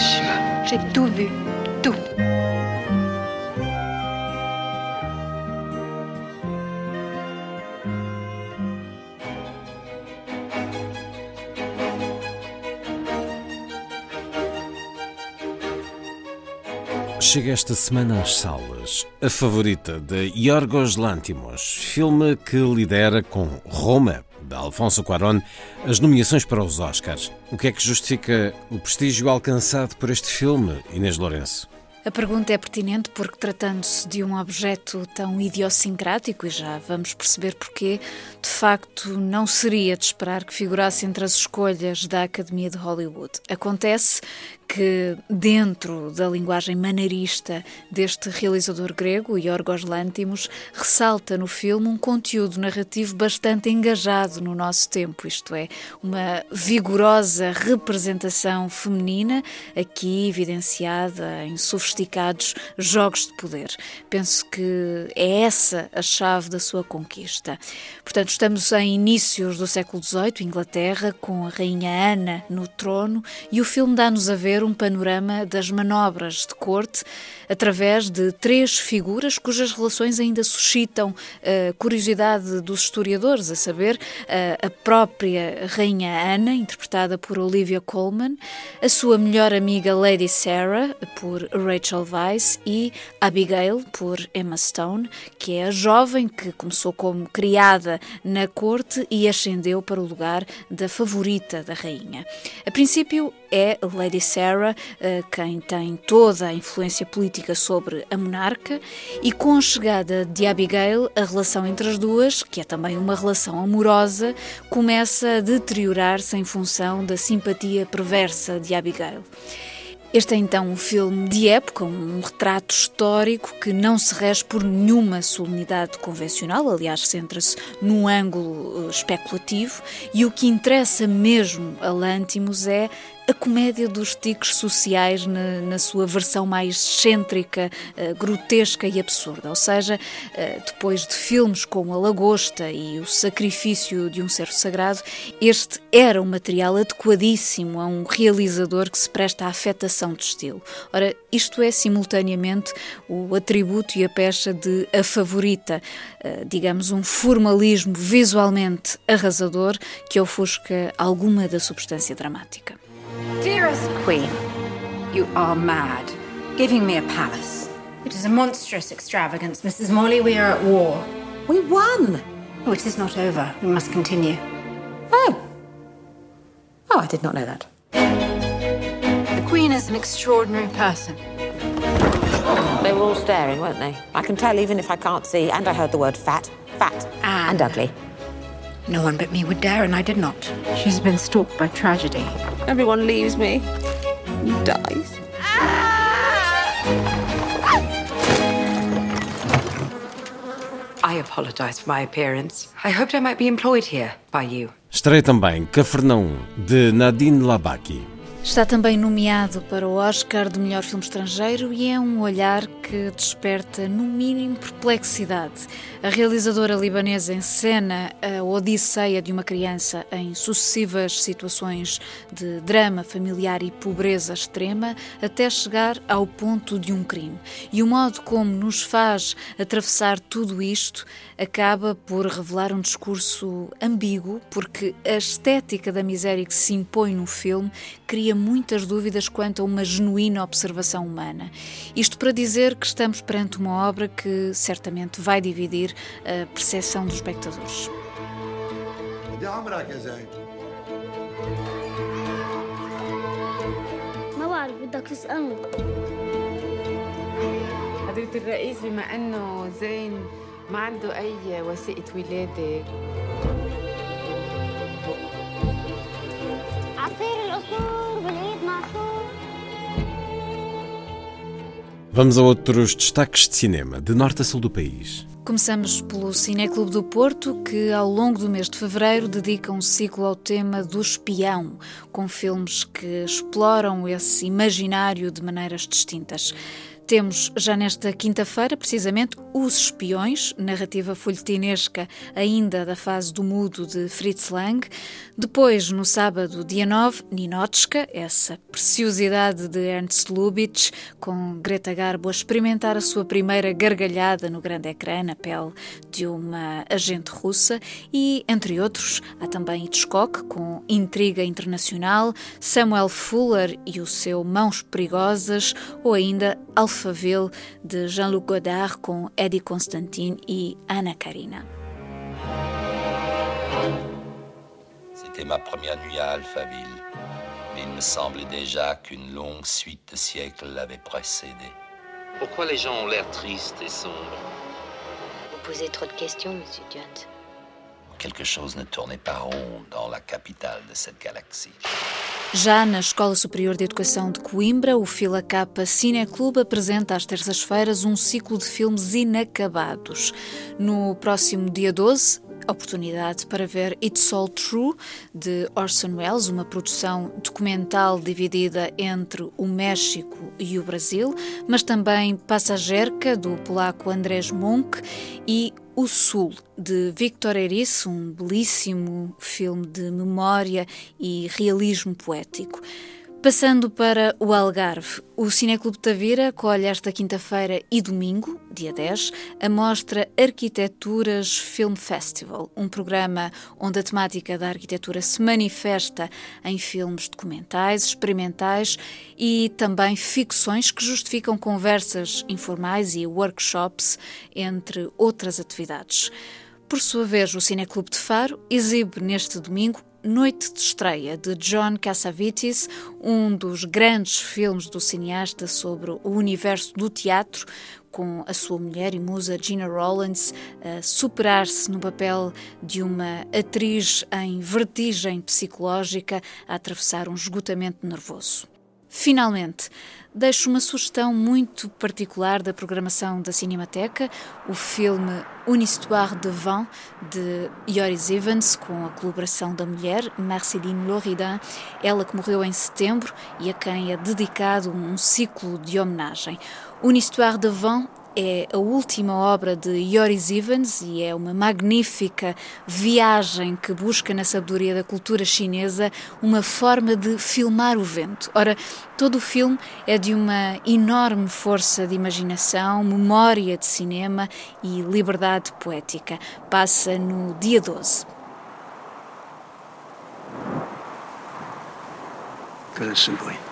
Hiroshima. J'ai tout vu, tout. Chega esta semana às salas a favorita de Yorgos Lantimos, filme que lidera com Roma, de Alfonso Cuarón, as nomeações para os Oscars. O que é que justifica o prestígio alcançado por este filme, Inês Lourenço? A pergunta é pertinente porque, tratando-se de um objeto tão idiosincrático, e já vamos perceber porquê, de facto não seria de esperar que figurasse entre as escolhas da Academia de Hollywood. Acontece que, dentro da linguagem maneirista deste realizador grego, Yorgos Lantimos, ressalta no filme um conteúdo narrativo bastante engajado no nosso tempo, isto é, uma vigorosa representação feminina, aqui evidenciada em sofisticados jogos de poder. Penso que é essa a chave da sua conquista. Portanto, estamos em inícios do século XVIII, Inglaterra, com a rainha Ana no trono, e o filme dá-nos a ver um panorama das manobras de corte através de três figuras cujas relações ainda suscitam a curiosidade dos historiadores, a saber, a própria rainha Ana, interpretada por Olivia Colman, a sua melhor amiga Lady Sarah, por Rachel Weisz, e Abigail, por Emma Stone, que é a jovem que começou como criada na corte e ascendeu para o lugar da favorita da rainha. A princípio é Lady Sarah quem tem toda a influência política sobre a monarca e com a chegada de Abigail, a relação entre as duas, que é também uma relação amorosa, começa a deteriorar-se em função da simpatia perversa de Abigail. Este é então um filme de época, um retrato histórico que não se rege por nenhuma solenidade convencional, aliás, centra-se num ângulo especulativo, e o que interessa mesmo a Lantimos é a comédia dos tiques sociais na, na sua versão mais excêntrica, uh, grotesca e absurda. Ou seja, uh, depois de filmes como A Lagosta e O Sacrifício de um Cervo Sagrado, este era um material adequadíssimo a um realizador que se presta à afetação de estilo. Ora, isto é simultaneamente o atributo e a pecha de A Favorita, uh, digamos, um formalismo visualmente arrasador que ofusca alguma da substância dramática. Dearest Queen, you are mad. Giving me a palace. It is a monstrous extravagance, Mrs. Morley. We are at war. We won. Oh, it is not over. We must continue. Oh. Oh, I did not know that. The Queen is an extraordinary person. They were all staring, weren't they? I can tell even if I can't see, and I heard the word fat, fat, and, and ugly. No one but me would dare, and I did not. She's been stalked by tragedy. Everyone leaves me. Dies. I apologize for my appearance. I hoped I might be employed here by you. Estreia também Cafernão, de Nadine Labaki. Está também nomeado para o Oscar de melhor filme estrangeiro e é um olhar que desperta, no mínimo, perplexidade. A realizadora libanesa encena a odisseia de uma criança em sucessivas situações de drama familiar e pobreza extrema até chegar ao ponto de um crime. E o modo como nos faz atravessar tudo isto acaba por revelar um discurso ambíguo, porque a estética da miséria que se impõe no filme cria muitas dúvidas quanto a uma genuína observação humana. Isto para dizer que estamos perante uma obra que certamente vai dividir a percepção dos espectadores. ما بعرف بدك تسألني حضرة الرئيس بما انه زين ما عنده اي وثيقة ولادة Vamos a outros destaques de cinema, de norte a sul do país. Começamos pelo Cineclube do Porto, que ao longo do mês de fevereiro dedica um ciclo ao tema do espião, com filmes que exploram esse imaginário de maneiras distintas. Temos já nesta quinta-feira, precisamente, Os Espiões, narrativa folhetinesca ainda da fase do mudo de Fritz Lang. Depois, no sábado, dia 9, Ninotchka, essa preciosidade de Ernst Lubitsch, com Greta Garbo a experimentar a sua primeira gargalhada no grande ecrã, na pele de uma agente russa. E, entre outros, há também Hitchcock, com Intriga Internacional, Samuel Fuller e o seu Mãos Perigosas, ou ainda Alfa Alphaville de Jean-Luc Godard com Eddie Constantine et Anna Karina. C'était ma première nuit à Alphaville, mais il me semblait déjà qu'une longue suite de siècles l'avait précédée. Pourquoi les gens ont l'air tristes et sombres? Vous posez trop de questions, Monsieur Jones. Quelque chose ne tournait pas rond dans la capitale de cette galaxie. Já na Escola Superior de Educação de Coimbra, o Fila Capa Cineclube apresenta às terças-feiras um ciclo de filmes inacabados. No próximo dia 12, oportunidade para ver It's All True, de Orson Welles, uma produção documental dividida entre o México e o Brasil, mas também Passagerca, do polaco Andrés Monk, e o Sul, de Victor Erice, um belíssimo filme de memória e realismo poético. Passando para o Algarve, o Cineclube Tavira acolhe esta quinta-feira e domingo, dia 10, a mostra Arquiteturas Film Festival, um programa onde a temática da arquitetura se manifesta em filmes documentais, experimentais e também ficções que justificam conversas informais e workshops, entre outras atividades. Por sua vez, o Cineclube de Faro exibe neste domingo Noite de Estreia, de John Cassavetes, um dos grandes filmes do cineasta sobre o universo do teatro, com a sua mulher e musa Gina Rollins a superar-se no papel de uma atriz em vertigem psicológica a atravessar um esgotamento nervoso. Finalmente, deixo uma sugestão muito particular da programação da Cinemateca, o filme Une Histoire de Vent, de Yoris Evans, com a colaboração da mulher Marceline Loridan, ela que morreu em setembro e a quem é dedicado um ciclo de homenagem. Une Histoire de Vent é a última obra de Yoris Evans e é uma magnífica viagem que busca na sabedoria da cultura chinesa uma forma de filmar o vento. Ora, todo o filme é de uma enorme força de imaginação, memória de cinema e liberdade poética. Passa no dia 12. Que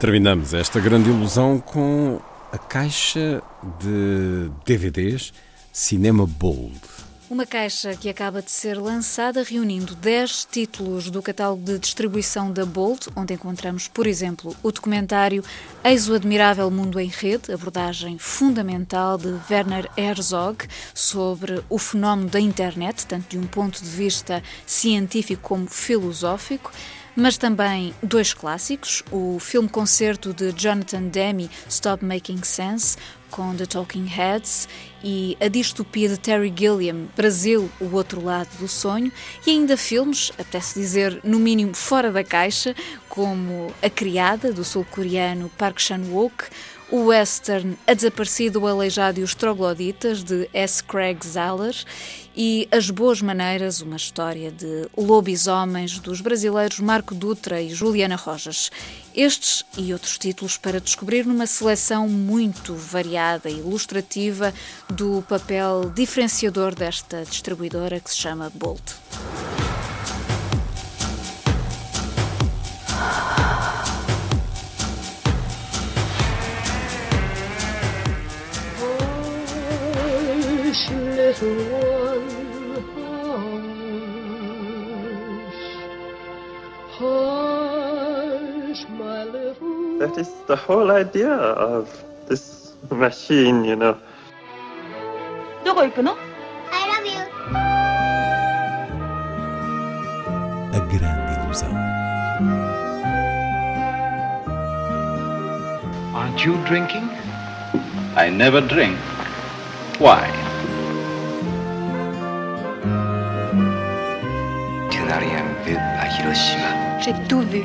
Terminamos esta grande ilusão com a caixa de DVDs Cinema Bold. Uma caixa que acaba de ser lançada reunindo 10 títulos do catálogo de distribuição da Bolt, onde encontramos, por exemplo, o documentário Eis o Admirável Mundo em Rede, abordagem fundamental de Werner Herzog sobre o fenómeno da internet, tanto de um ponto de vista científico como filosófico mas também dois clássicos: o filme-concerto de Jonathan Demme, Stop Making Sense, com The Talking Heads, e a distopia de Terry Gilliam, Brasil, o outro lado do sonho, e ainda filmes, até se dizer no mínimo fora da caixa, como A Criada, do sul-coreano Park Chan-wook, o western A Desaparecido, o Aleijado e os Trogloditas, de S. Craig Zahler, e As Boas Maneiras, uma história de lobisomens dos brasileiros Marco Dutra e Juliana Rojas. Estes e outros títulos para descobrir numa seleção muito variada e ilustrativa do papel diferenciador desta distribuidora que se chama Bolt. That is the whole idea of this machine, you know. どこ行くの I love you. A grande ilusão. Aren't you drinking? I never drink. Why? Tu n'as rien vu à Hiroshima. J'ai tout vu.